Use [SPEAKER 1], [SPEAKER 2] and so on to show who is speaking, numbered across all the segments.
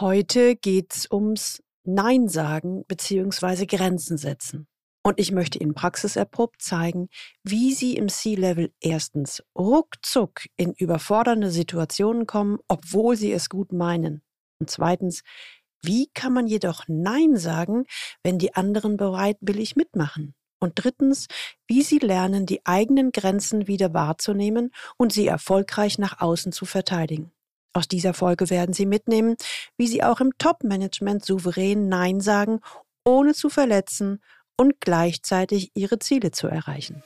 [SPEAKER 1] Heute geht's ums Nein sagen bzw. Grenzen setzen. Und ich möchte Ihnen praxiserprobt zeigen, wie Sie im C-Level erstens ruckzuck in überfordernde Situationen kommen, obwohl Sie es gut meinen. Und zweitens, wie kann man jedoch Nein sagen, wenn die anderen bereitwillig mitmachen? Und drittens, wie Sie lernen, die eigenen Grenzen wieder wahrzunehmen und sie erfolgreich nach außen zu verteidigen. Aus dieser Folge werden Sie mitnehmen, wie Sie auch im Top-Management souverän Nein sagen, ohne zu verletzen und gleichzeitig Ihre Ziele zu erreichen.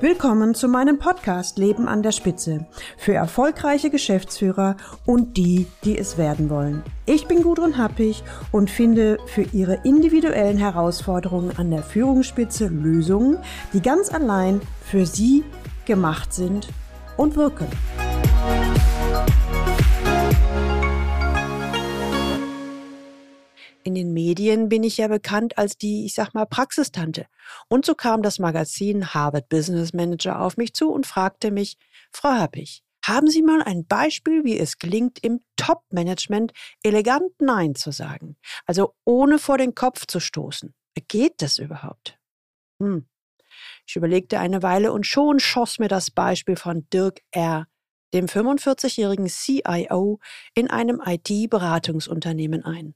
[SPEAKER 1] Willkommen zu meinem Podcast Leben an der Spitze für erfolgreiche Geschäftsführer und die, die es werden wollen. Ich bin Gudrun Happig und finde für Ihre individuellen Herausforderungen an der Führungsspitze Lösungen, die ganz allein für Sie gemacht sind und wirken. In den Medien bin ich ja bekannt als die, ich sag mal, Praxistante. Und so kam das Magazin Harvard Business Manager auf mich zu und fragte mich, Frau Happig, haben Sie mal ein Beispiel, wie es gelingt, im Top-Management elegant Nein zu sagen? Also ohne vor den Kopf zu stoßen. Geht das überhaupt? Hm. Ich überlegte eine Weile und schon schoss mir das Beispiel von Dirk R., dem 45-jährigen CIO in einem IT-Beratungsunternehmen ein.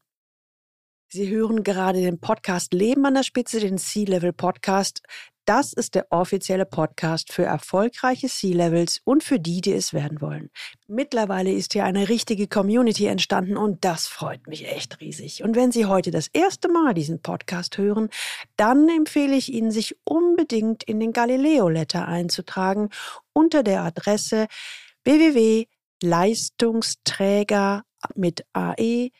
[SPEAKER 1] Sie hören gerade den Podcast Leben an der Spitze, den C-Level Podcast. Das ist der offizielle Podcast für erfolgreiche C-Levels und für die, die es werden wollen. Mittlerweile ist hier eine richtige Community entstanden und das freut mich echt riesig. Und wenn Sie heute das erste Mal diesen Podcast hören, dann empfehle ich Ihnen, sich unbedingt in den Galileo Letter einzutragen unter der Adresse www.leistungsträger mit ae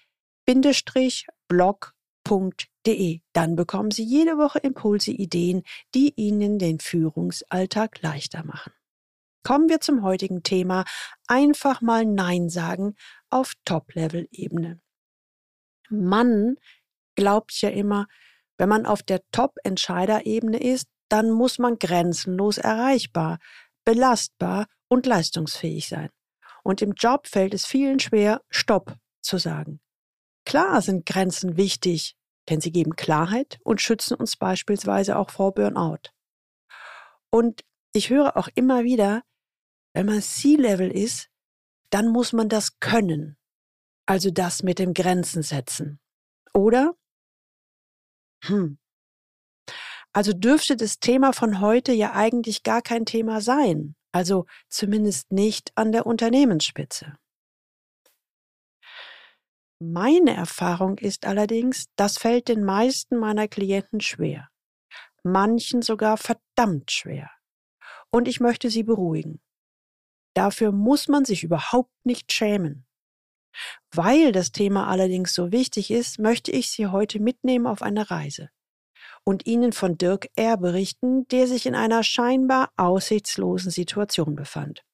[SPEAKER 1] blog.de. Dann bekommen Sie jede Woche Impulse, Ideen, die Ihnen den Führungsalltag leichter machen. Kommen wir zum heutigen Thema. Einfach mal Nein sagen auf Top-Level-Ebene. Man glaubt ja immer, wenn man auf der Top-Entscheiderebene ist, dann muss man grenzenlos erreichbar, belastbar und leistungsfähig sein. Und im Job fällt es vielen schwer, Stopp zu sagen. Klar sind Grenzen wichtig, denn sie geben Klarheit und schützen uns beispielsweise auch vor Burnout. Und ich höre auch immer wieder, wenn man C-Level ist, dann muss man das können. Also das mit dem Grenzen setzen. Oder? Hm. Also dürfte das Thema von heute ja eigentlich gar kein Thema sein. Also zumindest nicht an der Unternehmensspitze. Meine Erfahrung ist allerdings, das fällt den meisten meiner Klienten schwer. Manchen sogar verdammt schwer. Und ich möchte Sie beruhigen. Dafür muss man sich überhaupt nicht schämen. Weil das Thema allerdings so wichtig ist, möchte ich Sie heute mitnehmen auf eine Reise und Ihnen von Dirk R. berichten, der sich in einer scheinbar aussichtslosen Situation befand.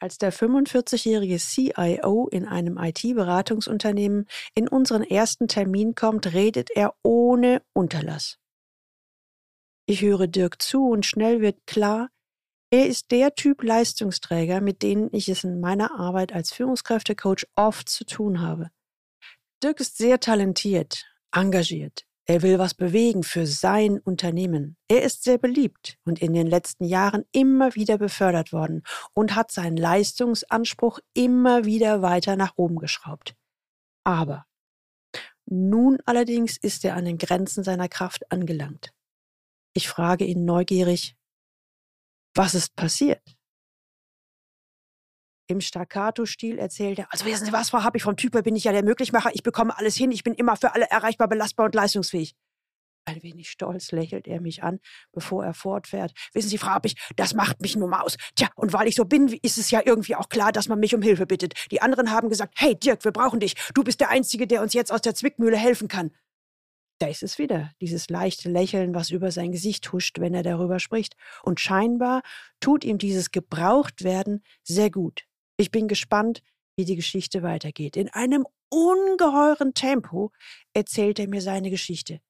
[SPEAKER 1] Als der 45-jährige CIO in einem IT-Beratungsunternehmen in unseren ersten Termin kommt, redet er ohne Unterlass. Ich höre Dirk zu und schnell wird klar, er ist der Typ Leistungsträger, mit denen ich es in meiner Arbeit als Führungskräftecoach oft zu tun habe. Dirk ist sehr talentiert, engagiert, er will was bewegen für sein Unternehmen. Er ist sehr beliebt und in den letzten Jahren immer wieder befördert worden und hat seinen Leistungsanspruch immer wieder weiter nach oben geschraubt. Aber nun allerdings ist er an den Grenzen seiner Kraft angelangt. Ich frage ihn neugierig, was ist passiert? Im Staccato-Stil erzählt er, also wissen Sie was, Frau Happig, vom Typ her bin ich ja der Möglichmacher, ich bekomme alles hin, ich bin immer für alle erreichbar, belastbar und leistungsfähig. Ein wenig stolz lächelt er mich an, bevor er fortfährt. Wissen Sie, Frau Happig, das macht mich nur mal aus. Tja, und weil ich so bin, ist es ja irgendwie auch klar, dass man mich um Hilfe bittet. Die anderen haben gesagt, hey Dirk, wir brauchen dich. Du bist der Einzige, der uns jetzt aus der Zwickmühle helfen kann. Da ist es wieder, dieses leichte Lächeln, was über sein Gesicht huscht, wenn er darüber spricht. Und scheinbar tut ihm dieses Gebrauchtwerden sehr gut. Ich bin gespannt, wie die Geschichte weitergeht. In einem ungeheuren Tempo erzählt er mir seine Geschichte.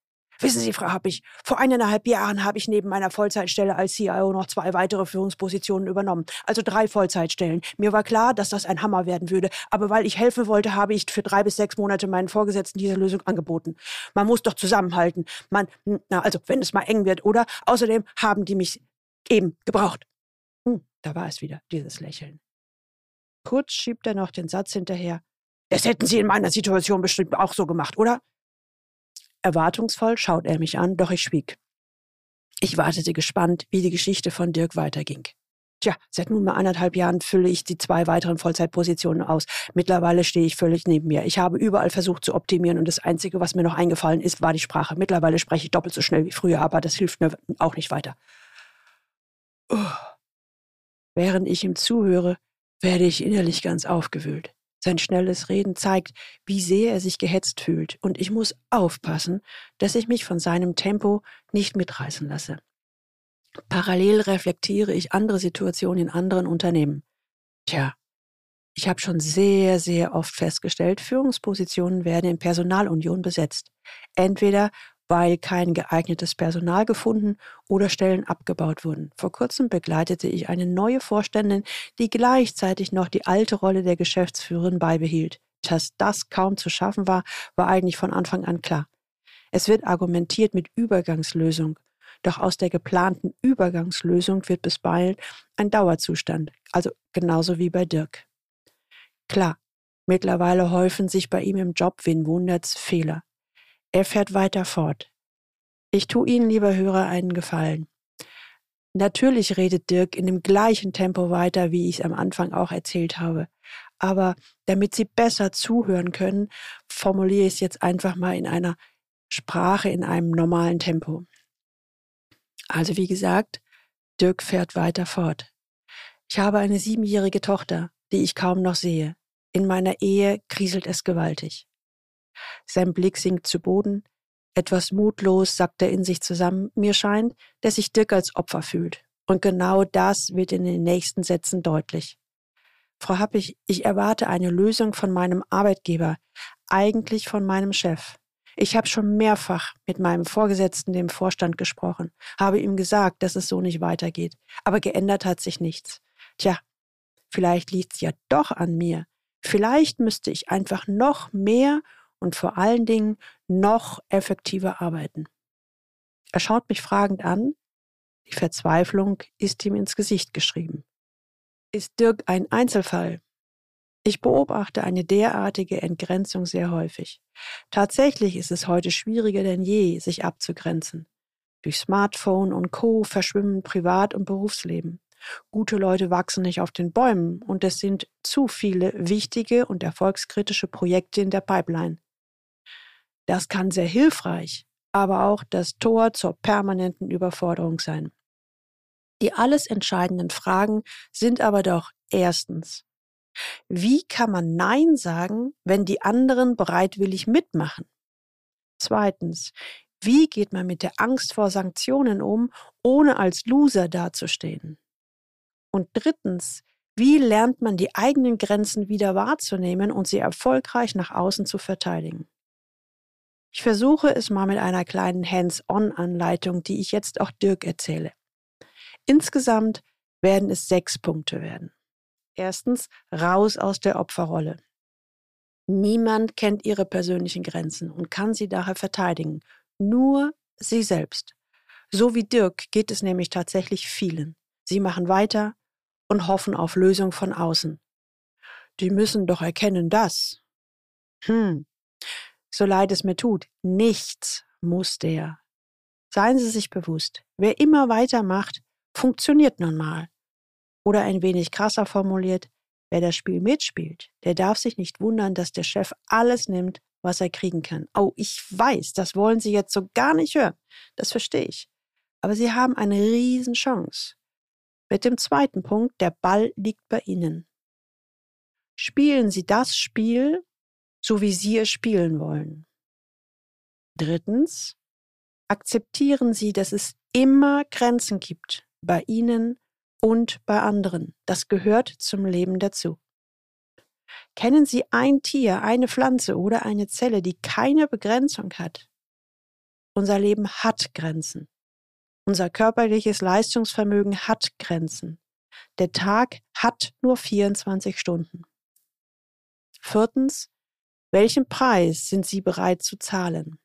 [SPEAKER 1] Wissen Sie, Frau Happig, vor eineinhalb Jahren habe ich neben meiner Vollzeitstelle als CIO noch zwei weitere Führungspositionen übernommen. Also drei Vollzeitstellen. Mir war klar, dass das ein Hammer werden würde. Aber weil ich helfen wollte, habe ich für drei bis sechs Monate meinen Vorgesetzten diese Lösung angeboten. Man muss doch zusammenhalten. Man, na, also, wenn es mal eng wird, oder? Außerdem haben die mich eben gebraucht. Hm, da war es wieder, dieses Lächeln. Kurz schiebt er noch den Satz hinterher. Das hätten Sie in meiner Situation bestimmt auch so gemacht, oder? Erwartungsvoll schaut er mich an, doch ich schwieg. Ich wartete gespannt, wie die Geschichte von Dirk weiterging. Tja, seit nunmehr anderthalb Jahren fülle ich die zwei weiteren Vollzeitpositionen aus. Mittlerweile stehe ich völlig neben mir. Ich habe überall versucht zu optimieren und das Einzige, was mir noch eingefallen ist, war die Sprache. Mittlerweile spreche ich doppelt so schnell wie früher, aber das hilft mir auch nicht weiter. Oh. Während ich ihm zuhöre, werde ich innerlich ganz aufgewühlt. Sein schnelles Reden zeigt, wie sehr er sich gehetzt fühlt, und ich muss aufpassen, dass ich mich von seinem Tempo nicht mitreißen lasse. Parallel reflektiere ich andere Situationen in anderen Unternehmen. Tja, ich habe schon sehr, sehr oft festgestellt, Führungspositionen werden in Personalunion besetzt. Entweder weil kein geeignetes Personal gefunden oder Stellen abgebaut wurden. Vor kurzem begleitete ich eine neue Vorständin, die gleichzeitig noch die alte Rolle der Geschäftsführerin beibehielt. Dass das kaum zu schaffen war, war eigentlich von Anfang an klar. Es wird argumentiert mit Übergangslösung. Doch aus der geplanten Übergangslösung wird bisweilen ein Dauerzustand, also genauso wie bei Dirk. Klar, mittlerweile häufen sich bei ihm im Job, wen wundert's, Fehler. Er fährt weiter fort. Ich tue Ihnen, lieber Hörer, einen Gefallen. Natürlich redet Dirk in dem gleichen Tempo weiter, wie ich es am Anfang auch erzählt habe. Aber damit Sie besser zuhören können, formuliere ich es jetzt einfach mal in einer Sprache in einem normalen Tempo. Also wie gesagt, Dirk fährt weiter fort. Ich habe eine siebenjährige Tochter, die ich kaum noch sehe. In meiner Ehe kriselt es gewaltig. Sein Blick sinkt zu Boden. Etwas mutlos sackt er in sich zusammen. Mir scheint, dass sich Dirk als Opfer fühlt. Und genau das wird in den nächsten Sätzen deutlich. Frau Happig, ich erwarte eine Lösung von meinem Arbeitgeber, eigentlich von meinem Chef. Ich habe schon mehrfach mit meinem Vorgesetzten, dem Vorstand, gesprochen, habe ihm gesagt, dass es so nicht weitergeht. Aber geändert hat sich nichts. Tja, vielleicht liegt's ja doch an mir. Vielleicht müsste ich einfach noch mehr und vor allen Dingen noch effektiver arbeiten. Er schaut mich fragend an. Die Verzweiflung ist ihm ins Gesicht geschrieben. Ist Dirk ein Einzelfall? Ich beobachte eine derartige Entgrenzung sehr häufig. Tatsächlich ist es heute schwieriger denn je, sich abzugrenzen. Durch Smartphone und Co verschwimmen Privat- und Berufsleben. Gute Leute wachsen nicht auf den Bäumen und es sind zu viele wichtige und erfolgskritische Projekte in der Pipeline. Das kann sehr hilfreich, aber auch das Tor zur permanenten Überforderung sein. Die alles entscheidenden Fragen sind aber doch erstens, wie kann man Nein sagen, wenn die anderen bereitwillig mitmachen? Zweitens, wie geht man mit der Angst vor Sanktionen um, ohne als Loser dazustehen? Und drittens, wie lernt man die eigenen Grenzen wieder wahrzunehmen und sie erfolgreich nach außen zu verteidigen? Ich versuche es mal mit einer kleinen Hands-on-Anleitung, die ich jetzt auch Dirk erzähle. Insgesamt werden es sechs Punkte werden. Erstens, raus aus der Opferrolle. Niemand kennt ihre persönlichen Grenzen und kann sie daher verteidigen. Nur sie selbst. So wie Dirk geht es nämlich tatsächlich vielen. Sie machen weiter und hoffen auf Lösung von außen. Die müssen doch erkennen, dass. Hm, so leid es mir tut, nichts muss der. Seien Sie sich bewusst, wer immer weitermacht, funktioniert nun mal. Oder ein wenig krasser formuliert, wer das Spiel mitspielt, der darf sich nicht wundern, dass der Chef alles nimmt, was er kriegen kann. Oh, ich weiß, das wollen Sie jetzt so gar nicht hören. Das verstehe ich. Aber Sie haben eine Riesenchance. Mit dem zweiten Punkt, der Ball liegt bei Ihnen. Spielen Sie das Spiel, so wie Sie es spielen wollen. Drittens, akzeptieren Sie, dass es immer Grenzen gibt, bei Ihnen und bei anderen. Das gehört zum Leben dazu. Kennen Sie ein Tier, eine Pflanze oder eine Zelle, die keine Begrenzung hat? unser Leben hat Grenzen. Unser körperliches Leistungsvermögen hat Grenzen. Der Tag hat nur 24 Stunden. Viertens, welchen Preis sind Sie bereit zu zahlen?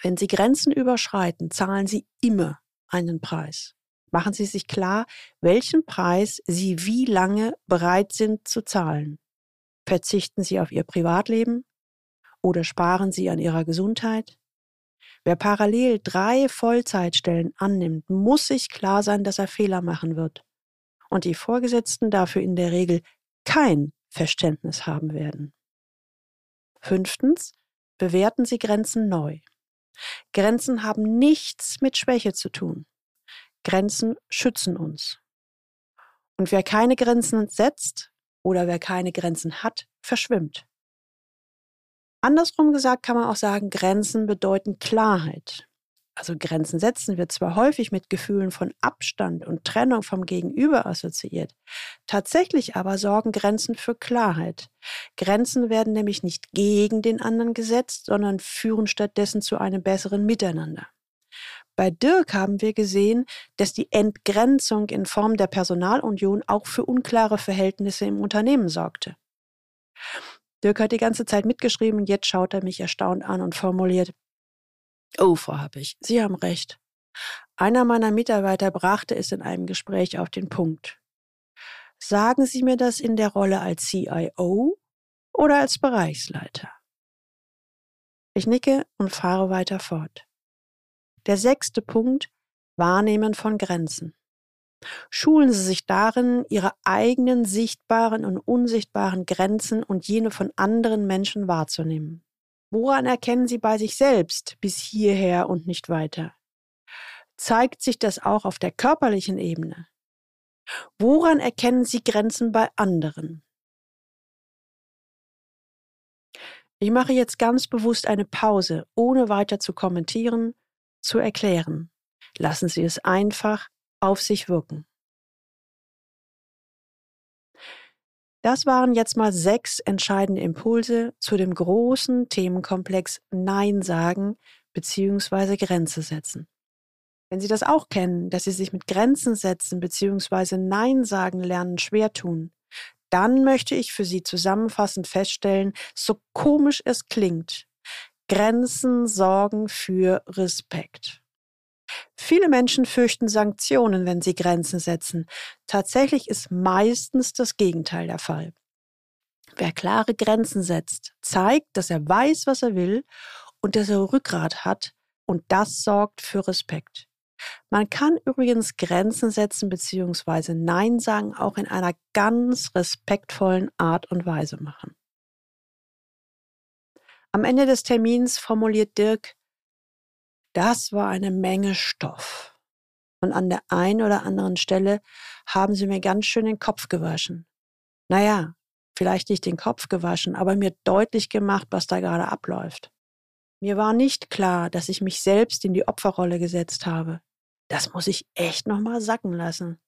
[SPEAKER 1] Wenn Sie Grenzen überschreiten, zahlen Sie immer einen Preis. Machen Sie sich klar, welchen Preis Sie wie lange bereit sind zu zahlen. Verzichten Sie auf Ihr Privatleben oder sparen Sie an Ihrer Gesundheit? Wer parallel drei Vollzeitstellen annimmt, muss sich klar sein, dass er Fehler machen wird. Und die Vorgesetzten dafür in der Regel kein Verständnis haben werden. Fünftens, bewerten Sie Grenzen neu. Grenzen haben nichts mit Schwäche zu tun. Grenzen schützen uns. Und wer keine Grenzen setzt oder wer keine Grenzen hat, verschwimmt. Andersrum gesagt kann man auch sagen, Grenzen bedeuten Klarheit. Also Grenzen setzen wird zwar häufig mit Gefühlen von Abstand und Trennung vom Gegenüber assoziiert. Tatsächlich aber sorgen Grenzen für Klarheit. Grenzen werden nämlich nicht gegen den anderen gesetzt, sondern führen stattdessen zu einem besseren Miteinander. Bei Dirk haben wir gesehen, dass die Entgrenzung in Form der Personalunion auch für unklare Verhältnisse im Unternehmen sorgte. Dirk hat die ganze Zeit mitgeschrieben jetzt schaut er mich erstaunt an und formuliert, Oh, Frau Happig, Sie haben recht. Einer meiner Mitarbeiter brachte es in einem Gespräch auf den Punkt. Sagen Sie mir das in der Rolle als CIO oder als Bereichsleiter? Ich nicke und fahre weiter fort. Der sechste Punkt, Wahrnehmen von Grenzen. Schulen Sie sich darin, Ihre eigenen sichtbaren und unsichtbaren Grenzen und jene von anderen Menschen wahrzunehmen. Woran erkennen Sie bei sich selbst bis hierher und nicht weiter? Zeigt sich das auch auf der körperlichen Ebene? Woran erkennen Sie Grenzen bei anderen? Ich mache jetzt ganz bewusst eine Pause, ohne weiter zu kommentieren zu erklären. Lassen Sie es einfach auf sich wirken. Das waren jetzt mal sechs entscheidende Impulse zu dem großen Themenkomplex Nein sagen bzw. Grenze setzen. Wenn Sie das auch kennen, dass Sie sich mit Grenzen setzen bzw. Nein sagen lernen schwer tun, dann möchte ich für Sie zusammenfassend feststellen, so komisch es klingt, Grenzen sorgen für Respekt. Viele Menschen fürchten Sanktionen, wenn sie Grenzen setzen. Tatsächlich ist meistens das Gegenteil der Fall. Wer klare Grenzen setzt, zeigt, dass er weiß, was er will und dass er Rückgrat hat und das sorgt für Respekt. Man kann übrigens Grenzen setzen bzw. Nein sagen auch in einer ganz respektvollen Art und Weise machen. Am Ende des Termins formuliert Dirk, das war eine Menge Stoff. Und an der einen oder anderen Stelle haben sie mir ganz schön den Kopf gewaschen. Naja, vielleicht nicht den Kopf gewaschen, aber mir deutlich gemacht, was da gerade abläuft. Mir war nicht klar, dass ich mich selbst in die Opferrolle gesetzt habe. Das muss ich echt nochmal sacken lassen.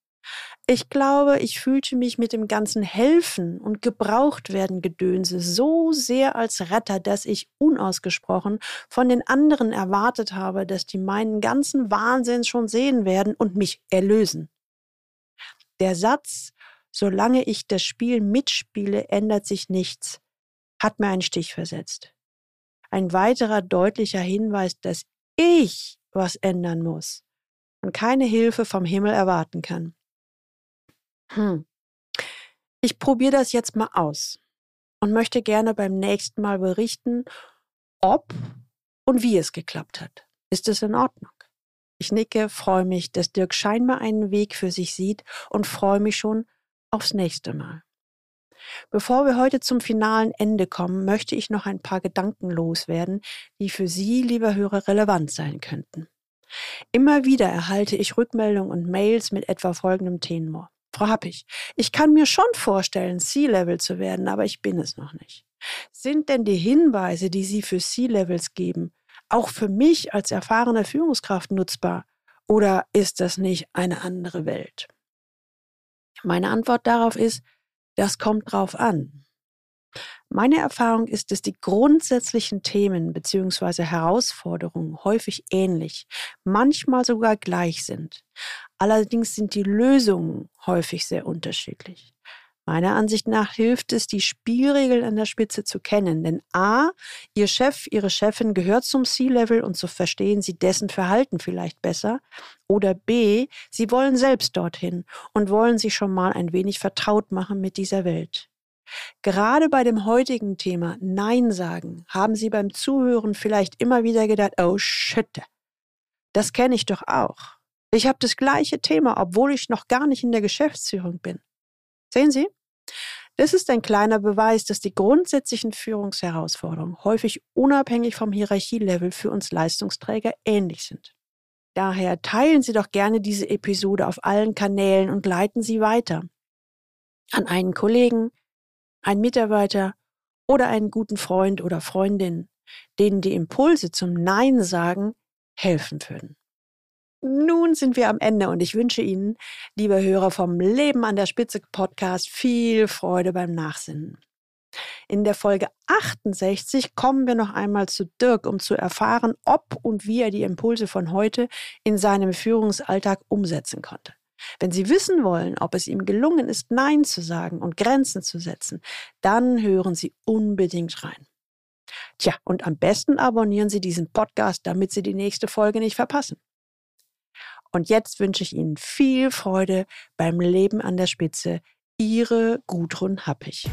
[SPEAKER 1] Ich glaube, ich fühlte mich mit dem ganzen Helfen und Gebrauchtwerden Gedönse so sehr als Retter, dass ich unausgesprochen von den anderen erwartet habe, dass die meinen ganzen Wahnsinn schon sehen werden und mich erlösen. Der Satz, solange ich das Spiel mitspiele, ändert sich nichts, hat mir einen Stich versetzt. Ein weiterer deutlicher Hinweis, dass ich was ändern muss und keine Hilfe vom Himmel erwarten kann. Hm. Ich probiere das jetzt mal aus und möchte gerne beim nächsten Mal berichten, ob und wie es geklappt hat. Ist es in Ordnung? Ich nicke, freue mich, dass Dirk scheinbar einen Weg für sich sieht und freue mich schon aufs nächste Mal. Bevor wir heute zum finalen Ende kommen, möchte ich noch ein paar Gedanken loswerden, die für Sie, lieber Hörer, relevant sein könnten. Immer wieder erhalte ich Rückmeldungen und Mails mit etwa folgendem Tenor. Frau Happig, ich kann mir schon vorstellen, C-Level zu werden, aber ich bin es noch nicht. Sind denn die Hinweise, die Sie für C-Levels geben, auch für mich als erfahrene Führungskraft nutzbar? Oder ist das nicht eine andere Welt? Meine Antwort darauf ist, das kommt drauf an. Meine Erfahrung ist, dass die grundsätzlichen Themen bzw. Herausforderungen häufig ähnlich, manchmal sogar gleich sind. Allerdings sind die Lösungen häufig sehr unterschiedlich. Meiner Ansicht nach hilft es, die Spielregeln an der Spitze zu kennen. Denn A, Ihr Chef, Ihre Chefin gehört zum C-Level und so verstehen Sie dessen Verhalten vielleicht besser. Oder B, Sie wollen selbst dorthin und wollen sich schon mal ein wenig vertraut machen mit dieser Welt. Gerade bei dem heutigen Thema Nein sagen haben Sie beim Zuhören vielleicht immer wieder gedacht, oh shit, das kenne ich doch auch. Ich habe das gleiche Thema, obwohl ich noch gar nicht in der Geschäftsführung bin. Sehen Sie? Das ist ein kleiner Beweis, dass die grundsätzlichen Führungsherausforderungen häufig unabhängig vom Hierarchielevel für uns Leistungsträger ähnlich sind. Daher teilen Sie doch gerne diese Episode auf allen Kanälen und leiten Sie weiter. An einen Kollegen, einen Mitarbeiter oder einen guten Freund oder Freundin, denen die Impulse zum Nein sagen helfen würden. Nun sind wir am Ende und ich wünsche Ihnen, liebe Hörer vom Leben an der Spitze Podcast, viel Freude beim Nachsinnen. In der Folge 68 kommen wir noch einmal zu Dirk, um zu erfahren, ob und wie er die Impulse von heute in seinem Führungsalltag umsetzen konnte. Wenn Sie wissen wollen, ob es ihm gelungen ist, Nein zu sagen und Grenzen zu setzen, dann hören Sie unbedingt rein. Tja, und am besten abonnieren Sie diesen Podcast, damit Sie die nächste Folge nicht verpassen. Und jetzt wünsche ich Ihnen viel Freude beim Leben an der Spitze. Ihre Gudrun Happig.